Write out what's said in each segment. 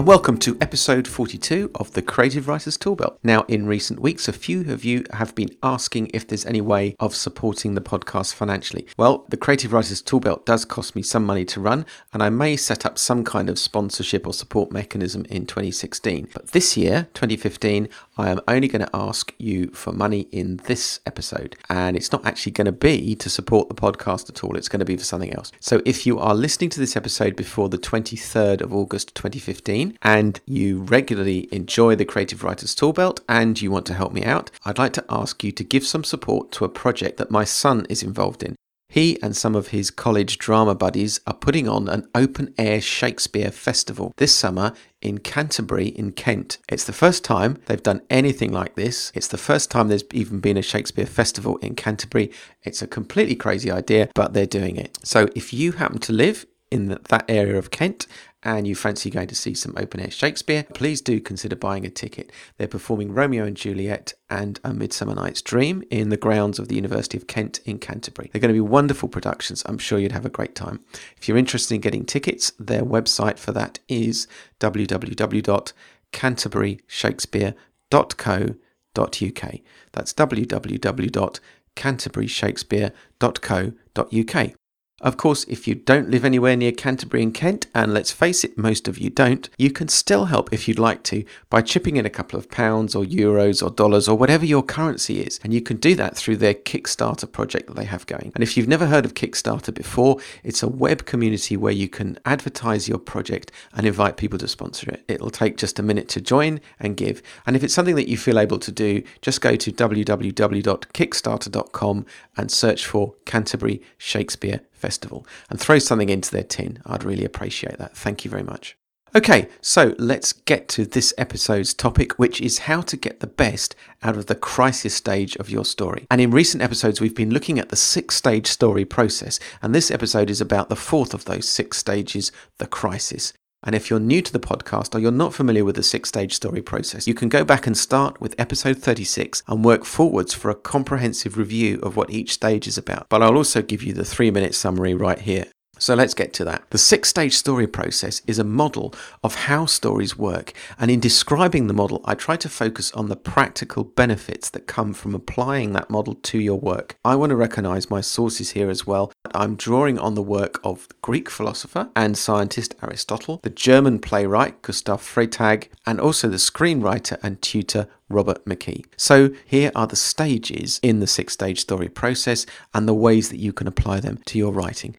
And welcome to episode 42 of the Creative Writers Toolbelt. Now, in recent weeks, a few of you have been asking if there's any way of supporting the podcast financially. Well, the Creative Writers Toolbelt does cost me some money to run, and I may set up some kind of sponsorship or support mechanism in 2016. But this year, 2015, I am only going to ask you for money in this episode, and it's not actually going to be to support the podcast at all, it's going to be for something else. So if you are listening to this episode before the 23rd of August 2015, and you regularly enjoy the Creative Writers Toolbelt and you want to help me out, I'd like to ask you to give some support to a project that my son is involved in. He and some of his college drama buddies are putting on an open air Shakespeare festival this summer in Canterbury in Kent. It's the first time they've done anything like this. It's the first time there's even been a Shakespeare festival in Canterbury. It's a completely crazy idea, but they're doing it. So if you happen to live in that area of Kent and you fancy going to see some open air Shakespeare, please do consider buying a ticket. They're performing Romeo and Juliet and A Midsummer Night's Dream in the grounds of the University of Kent in Canterbury. They're going to be wonderful productions. I'm sure you'd have a great time. If you're interested in getting tickets, their website for that is www.canterburyshakespeare.co.uk. That's www.canterburyshakespeare.co.uk. Of course, if you don't live anywhere near Canterbury and Kent, and let's face it, most of you don't, you can still help if you'd like to by chipping in a couple of pounds or euros or dollars or whatever your currency is. And you can do that through their Kickstarter project that they have going. And if you've never heard of Kickstarter before, it's a web community where you can advertise your project and invite people to sponsor it. It'll take just a minute to join and give. And if it's something that you feel able to do, just go to www.kickstarter.com and search for Canterbury Shakespeare Festival and throw something into their tin. I'd really appreciate that. Thank you very much. Okay, so let's get to this episode's topic, which is how to get the best out of the crisis stage of your story. And in recent episodes, we've been looking at the six stage story process, and this episode is about the fourth of those six stages, the crisis. And if you're new to the podcast or you're not familiar with the six stage story process, you can go back and start with episode 36 and work forwards for a comprehensive review of what each stage is about. But I'll also give you the three minute summary right here. So let's get to that. The six stage story process is a model of how stories work. And in describing the model, I try to focus on the practical benefits that come from applying that model to your work. I want to recognize my sources here as well. I'm drawing on the work of the Greek philosopher and scientist Aristotle, the German playwright Gustav Freytag, and also the screenwriter and tutor Robert McKee. So here are the stages in the six stage story process and the ways that you can apply them to your writing.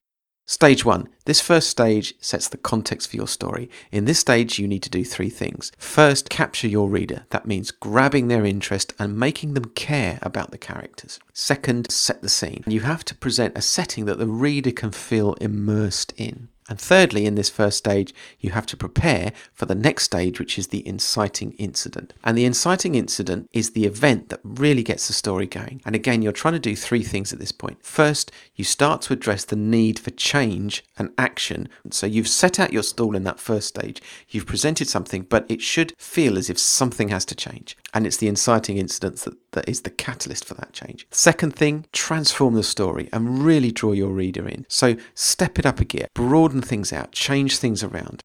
Stage one. This first stage sets the context for your story. In this stage, you need to do three things. First, capture your reader. That means grabbing their interest and making them care about the characters. Second, set the scene. You have to present a setting that the reader can feel immersed in. And thirdly, in this first stage, you have to prepare for the next stage, which is the inciting incident. And the inciting incident is the event that really gets the story going. And again, you're trying to do three things at this point. First, you start to address the need for change and action. So you've set out your stall in that first stage, you've presented something, but it should feel as if something has to change. And it's the inciting incident that, that is the catalyst for that change. Second thing, transform the story and really draw your reader in. So step it up a gear, broaden things out, change things around.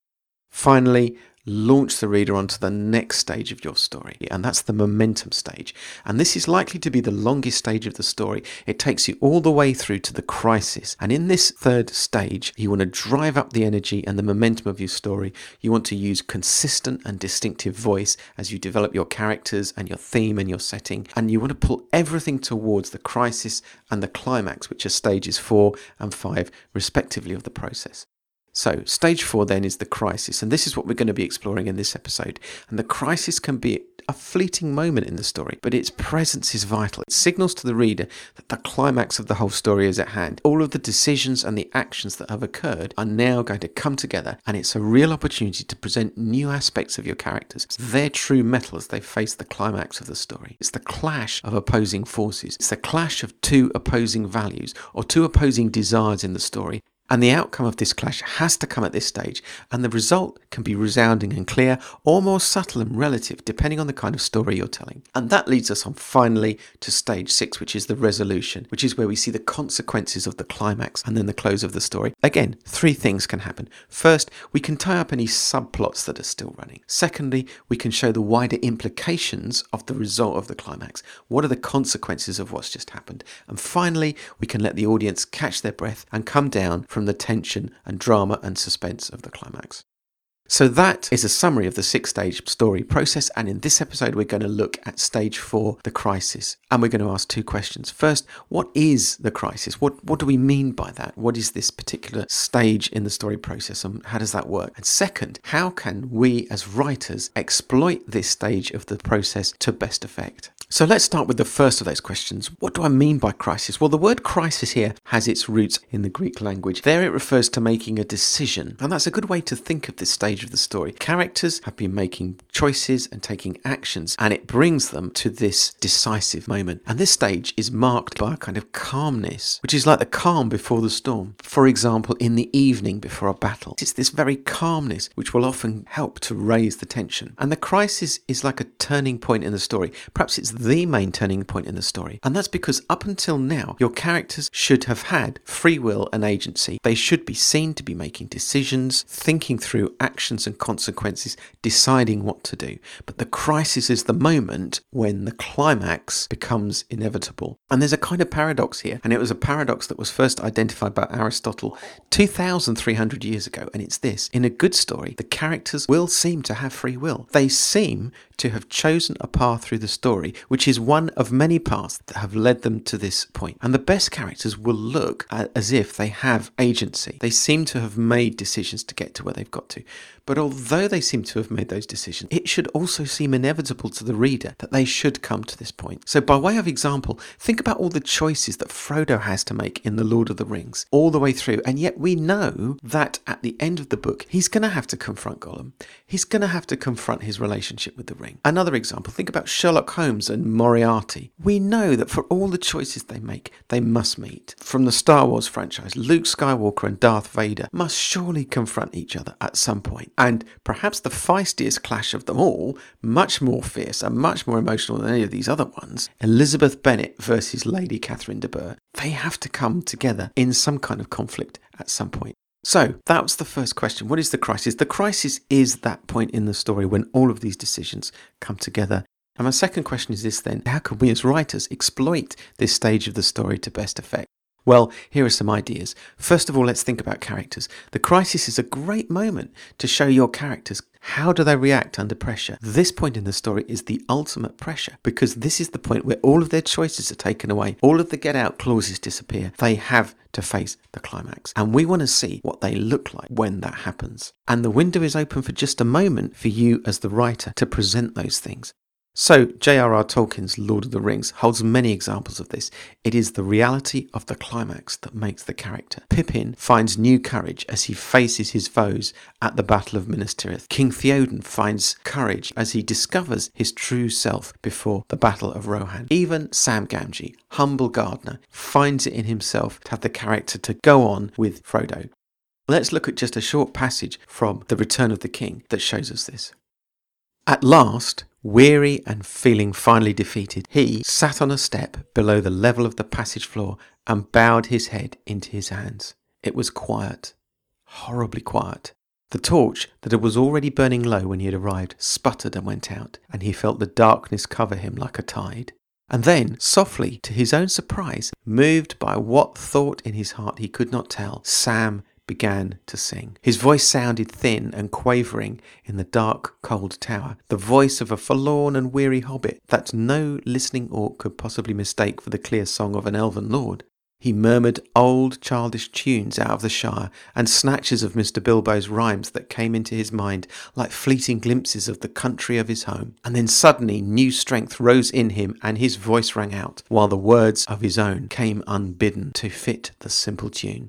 Finally, launch the reader onto the next stage of your story, and that's the momentum stage. And this is likely to be the longest stage of the story. It takes you all the way through to the crisis. And in this third stage, you want to drive up the energy and the momentum of your story. You want to use consistent and distinctive voice as you develop your characters and your theme and your setting. And you want to pull everything towards the crisis and the climax, which are stages four and five, respectively, of the process. So, stage four then is the crisis, and this is what we're going to be exploring in this episode. And the crisis can be a fleeting moment in the story, but its presence is vital. It signals to the reader that the climax of the whole story is at hand. All of the decisions and the actions that have occurred are now going to come together, and it's a real opportunity to present new aspects of your characters, their true mettle as they face the climax of the story. It's the clash of opposing forces, it's the clash of two opposing values or two opposing desires in the story And the outcome of this clash has to come at this stage, and the result can be resounding and clear, or more subtle and relative, depending on the kind of story you're telling. And that leads us on finally to stage six, which is the resolution, which is where we see the consequences of the climax and then the close of the story. Again, three things can happen. First, we can tie up any subplots that are still running. Secondly, we can show the wider implications of the result of the climax. What are the consequences of what's just happened? And finally, we can let the audience catch their breath and come down the tension and drama and suspense of the climax. So that is a summary of the six stage story process. And in this episode, we're going to look at stage four, the crisis. And we're going to ask two questions. First, what is the crisis? What, what do we mean by that? What is this particular stage in the story process and how does that work? And second, how can we as writers exploit this stage of the process to best effect? So let's start with the first of those questions. What do I mean by crisis? Well, the word crisis here has its roots in the Greek language. There it refers to making a decision. And that's a good way to think of this stage of the story. Characters have been making choices and taking actions, and it brings them to this decisive moment. And this stage is marked by a kind of calmness, which is like the calm before the storm. For example, in the evening before a battle. It's this very calmness which will often help to raise the tension. And the crisis is like a turning point in the story. Perhaps it's the main turning point in the story. And that's because up until now, your characters should have had free will and agency. They should be seen to be making decisions, thinking through actions and consequences, deciding what to do. But the crisis is the moment when the climax becomes inevitable. And there's a kind of paradox here. And it was a paradox that was first identified by Aristotle 2,300 years ago. And it's this in a good story, the characters will seem to have free will. They seem to have chosen a path through the story, which is one of many paths that have led them to this point. And the best characters will look as if they have agency. They seem to have made decisions to get to where they've got to. But although they seem to have made those decisions, it should also seem inevitable to the reader that they should come to this point. So, by way of example, think about all the choices that Frodo has to make in The Lord of the Rings, all the way through. And yet, we know that at the end of the book, he's going to have to confront Gollum. He's going to have to confront his relationship with the ring. Another example, think about Sherlock Holmes Moriarty. We know that for all the choices they make, they must meet. From the Star Wars franchise, Luke Skywalker and Darth Vader must surely confront each other at some point. point and perhaps the feistiest clash of them all, much more fierce and much more emotional than any of these other ones, Elizabeth Bennet versus Lady Catherine de Bourgh, they have to come together in some kind of conflict at some point. So that was the first question. What is the crisis? The crisis is that point in the story when all of these decisions come together. And my second question is this then how can we as writers exploit this stage of the story to best effect? Well, here are some ideas. First of all, let's think about characters. The crisis is a great moment to show your characters how do they react under pressure? This point in the story is the ultimate pressure because this is the point where all of their choices are taken away, all of the get out clauses disappear. They have to face the climax. And we want to see what they look like when that happens. And the window is open for just a moment for you as the writer to present those things. So, J.R.R. Tolkien's Lord of the Rings holds many examples of this. It is the reality of the climax that makes the character. Pippin finds new courage as he faces his foes at the Battle of Minas Tirith. King Theoden finds courage as he discovers his true self before the Battle of Rohan. Even Sam Gamgee, humble gardener, finds it in himself to have the character to go on with Frodo. Let's look at just a short passage from The Return of the King that shows us this. At last, Weary and feeling finally defeated, he sat on a step below the level of the passage floor and bowed his head into his hands. It was quiet, horribly quiet. The torch that was already burning low when he had arrived sputtered and went out, and he felt the darkness cover him like a tide. And then, softly, to his own surprise, moved by what thought in his heart he could not tell, Sam began to sing. His voice sounded thin and quavering in the dark, cold tower, the voice of a forlorn and weary hobbit that no listening orc could possibly mistake for the clear song of an elven lord. He murmured old childish tunes out of the Shire and snatches of Mr. Bilbo's rhymes that came into his mind like fleeting glimpses of the country of his home. And then suddenly new strength rose in him and his voice rang out, while the words of his own came unbidden to fit the simple tune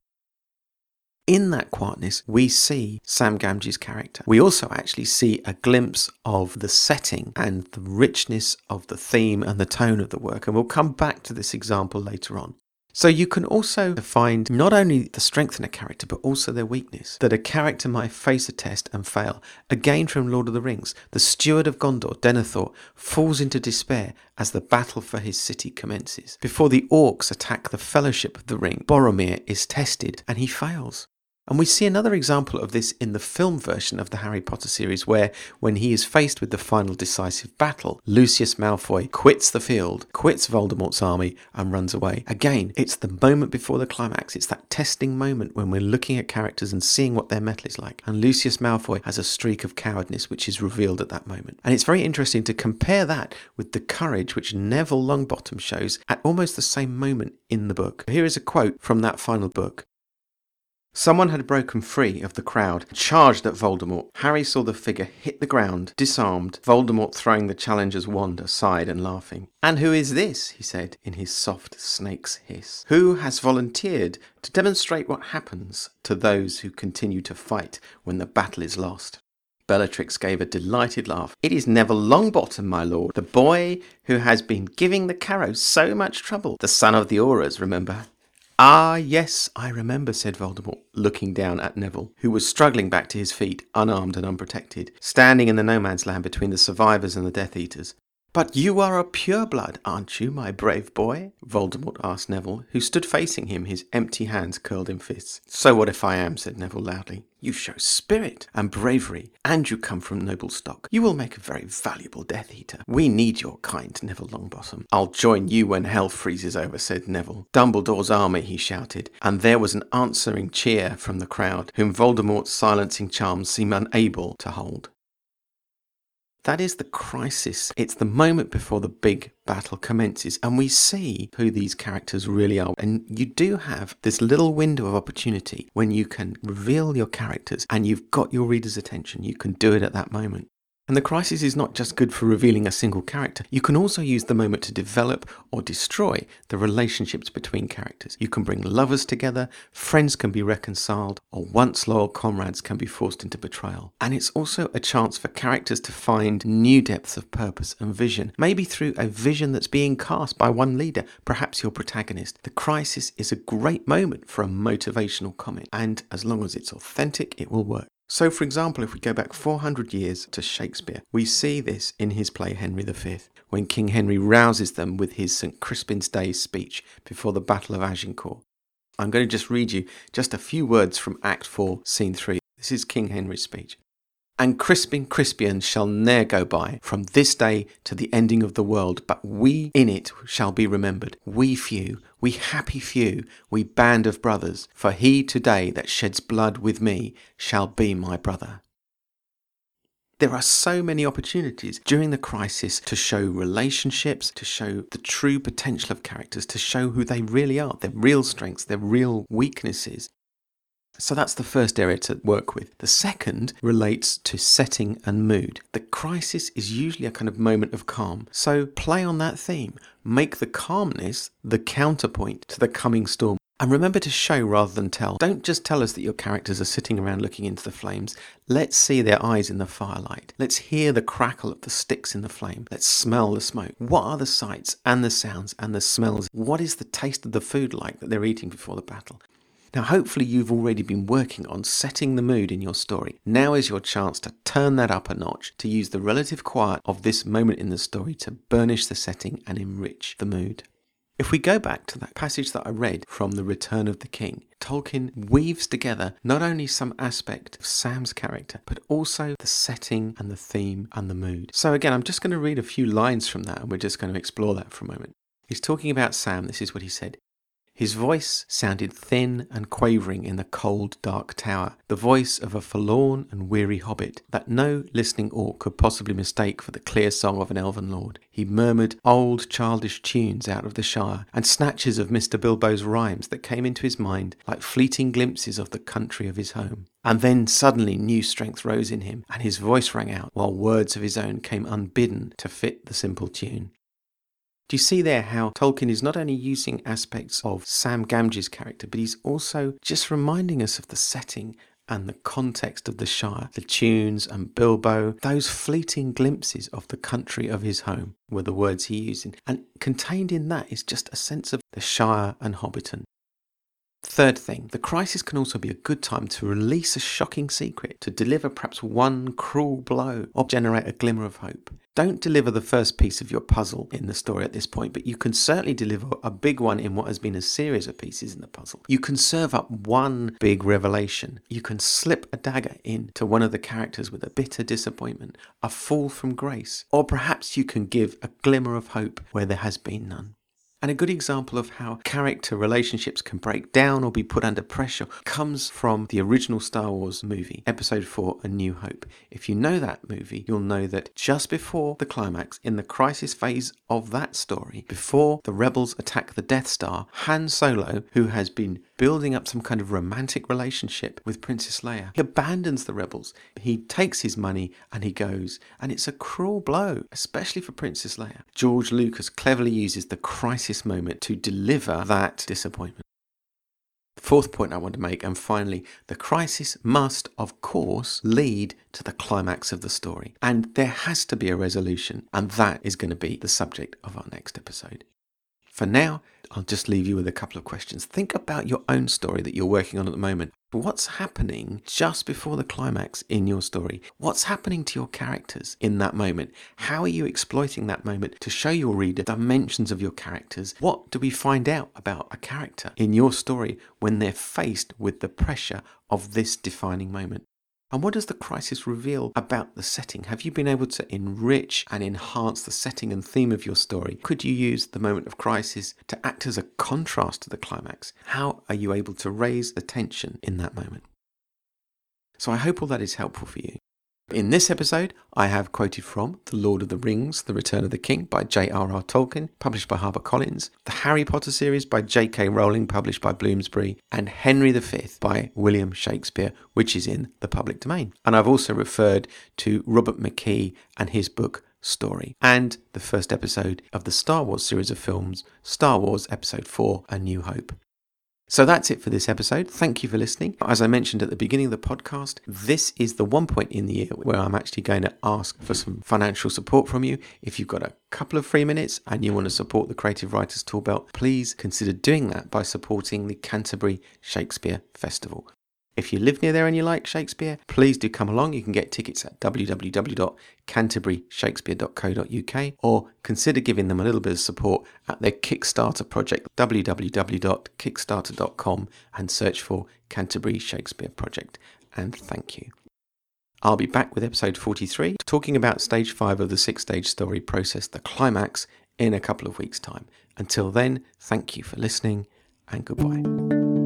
in that quietness, we see Sam Gamgee's character. We also actually see a glimpse of the setting and the richness of the theme and the tone of the work. And we'll come back to this example later on. So you can also find not only the strength in a character, but also their weakness. That a character might face a test and fail. Again from Lord of the Rings, the steward of Gondor, Denethor, falls into despair as the battle for his city commences. Before the orcs attack the Fellowship of the Ring, Boromir is tested and he fails. And we see another example of this in the film version of the Harry Potter series, where, when he is faced with the final decisive battle, Lucius Malfoy quits the field, quits Voldemort's army, and runs away. Again, it's the moment before the climax. It's that testing moment when we're looking at characters and seeing what their mettle is like. And Lucius Malfoy has a streak of cowardness which is revealed at that moment. And it's very interesting to compare that with the courage which Neville Longbottom shows at almost the same moment in the book. Here is a quote from that final book. Someone had broken free of the crowd, charged at Voldemort. Harry saw the figure hit the ground, disarmed, Voldemort throwing the challenger's wand aside and laughing. And who is this? he said in his soft snake's hiss. Who has volunteered to demonstrate what happens to those who continue to fight when the battle is lost? Bellatrix gave a delighted laugh. It is Neville Longbottom, my lord, the boy who has been giving the Carrows so much trouble. The son of the Aurors, remember? Ah, yes, I remember, said Voldemort, looking down at Neville, who was struggling back to his feet, unarmed and unprotected, standing in the no man's land between the survivors and the Death Eaters. But you are a pureblood, aren't you, my brave boy? Voldemort asked Neville, who stood facing him, his empty hands curled in fists. So what if I am? said Neville loudly. You show spirit and bravery, and you come from noble stock. You will make a very valuable Death Eater. We need your kind, Neville Longbottom. I'll join you when hell freezes over, said Neville. Dumbledore's army, he shouted, and there was an answering cheer from the crowd, whom Voldemort's silencing charms seemed unable to hold. That is the crisis. It's the moment before the big battle commences, and we see who these characters really are. And you do have this little window of opportunity when you can reveal your characters and you've got your reader's attention. You can do it at that moment. And the crisis is not just good for revealing a single character. You can also use the moment to develop or destroy the relationships between characters. You can bring lovers together, friends can be reconciled, or once loyal comrades can be forced into betrayal. And it's also a chance for characters to find new depths of purpose and vision, maybe through a vision that's being cast by one leader, perhaps your protagonist. The crisis is a great moment for a motivational comic, and as long as it's authentic, it will work. So, for example, if we go back 400 years to Shakespeare, we see this in his play Henry V, when King Henry rouses them with his St. Crispin's Day speech before the Battle of Agincourt. I'm going to just read you just a few words from Act 4, Scene 3. This is King Henry's speech. And Crispin Crispian shall ne'er go by from this day to the ending of the world, but we in it shall be remembered, we few, we happy few, we band of brothers, for he today that sheds blood with me shall be my brother. There are so many opportunities during the crisis to show relationships, to show the true potential of characters, to show who they really are, their real strengths, their real weaknesses. So that's the first area to work with. The second relates to setting and mood. The crisis is usually a kind of moment of calm. So play on that theme. Make the calmness the counterpoint to the coming storm. And remember to show rather than tell. Don't just tell us that your characters are sitting around looking into the flames. Let's see their eyes in the firelight. Let's hear the crackle of the sticks in the flame. Let's smell the smoke. What are the sights and the sounds and the smells? What is the taste of the food like that they're eating before the battle? Now, hopefully, you've already been working on setting the mood in your story. Now is your chance to turn that up a notch, to use the relative quiet of this moment in the story to burnish the setting and enrich the mood. If we go back to that passage that I read from The Return of the King, Tolkien weaves together not only some aspect of Sam's character, but also the setting and the theme and the mood. So, again, I'm just going to read a few lines from that and we're just going to explore that for a moment. He's talking about Sam. This is what he said. His voice sounded thin and quavering in the cold, dark tower, the voice of a forlorn and weary hobbit that no listening orc could possibly mistake for the clear song of an elven lord. He murmured old childish tunes out of the Shire, and snatches of Mr. Bilbo's rhymes that came into his mind like fleeting glimpses of the country of his home. And then suddenly new strength rose in him, and his voice rang out, while words of his own came unbidden to fit the simple tune. Do you see there how Tolkien is not only using aspects of Sam Gamgee's character, but he's also just reminding us of the setting and the context of the Shire, the tunes and Bilbo, those fleeting glimpses of the country of his home were the words he used. And contained in that is just a sense of the Shire and Hobbiton. Third thing, the crisis can also be a good time to release a shocking secret, to deliver perhaps one cruel blow, or generate a glimmer of hope. Don't deliver the first piece of your puzzle in the story at this point, but you can certainly deliver a big one in what has been a series of pieces in the puzzle. You can serve up one big revelation. You can slip a dagger into one of the characters with a bitter disappointment, a fall from grace, or perhaps you can give a glimmer of hope where there has been none. And a good example of how character relationships can break down or be put under pressure comes from the original Star Wars movie, Episode 4 A New Hope. If you know that movie, you'll know that just before the climax, in the crisis phase of that story, before the rebels attack the Death Star, Han Solo, who has been building up some kind of romantic relationship with Princess Leia. He abandons the rebels. He takes his money and he goes. And it's a cruel blow, especially for Princess Leia. George Lucas cleverly uses the crisis moment to deliver that disappointment. Fourth point I want to make, and finally, the crisis must, of course, lead to the climax of the story. And there has to be a resolution, and that is going to be the subject of our next episode. For now, I'll just leave you with a couple of questions. Think about your own story that you're working on at the moment. What's happening just before the climax in your story? What's happening to your characters in that moment? How are you exploiting that moment to show your reader dimensions of your characters? What do we find out about a character in your story when they're faced with the pressure of this defining moment? And what does the crisis reveal about the setting? Have you been able to enrich and enhance the setting and theme of your story? Could you use the moment of crisis to act as a contrast to the climax? How are you able to raise the tension in that moment? So I hope all that is helpful for you. In this episode, I have quoted from The Lord of the Rings, The Return of the King by J.R.R. Tolkien, published by HarperCollins, the Harry Potter series by J.K. Rowling, published by Bloomsbury, and Henry V by William Shakespeare, which is in the public domain. And I've also referred to Robert McKee and his book Story, and the first episode of the Star Wars series of films, Star Wars Episode 4 A New Hope. So that's it for this episode. Thank you for listening. As I mentioned at the beginning of the podcast, this is the one point in the year where I'm actually going to ask for some financial support from you. If you've got a couple of free minutes and you want to support the Creative Writers Toolbelt, please consider doing that by supporting the Canterbury Shakespeare Festival. If you live near there and you like Shakespeare, please do come along. You can get tickets at www.canterburyshakespeare.co.uk or consider giving them a little bit of support at their Kickstarter project, www.kickstarter.com, and search for Canterbury Shakespeare Project. And thank you. I'll be back with episode 43, talking about stage 5 of the six stage story process, the climax, in a couple of weeks' time. Until then, thank you for listening and goodbye.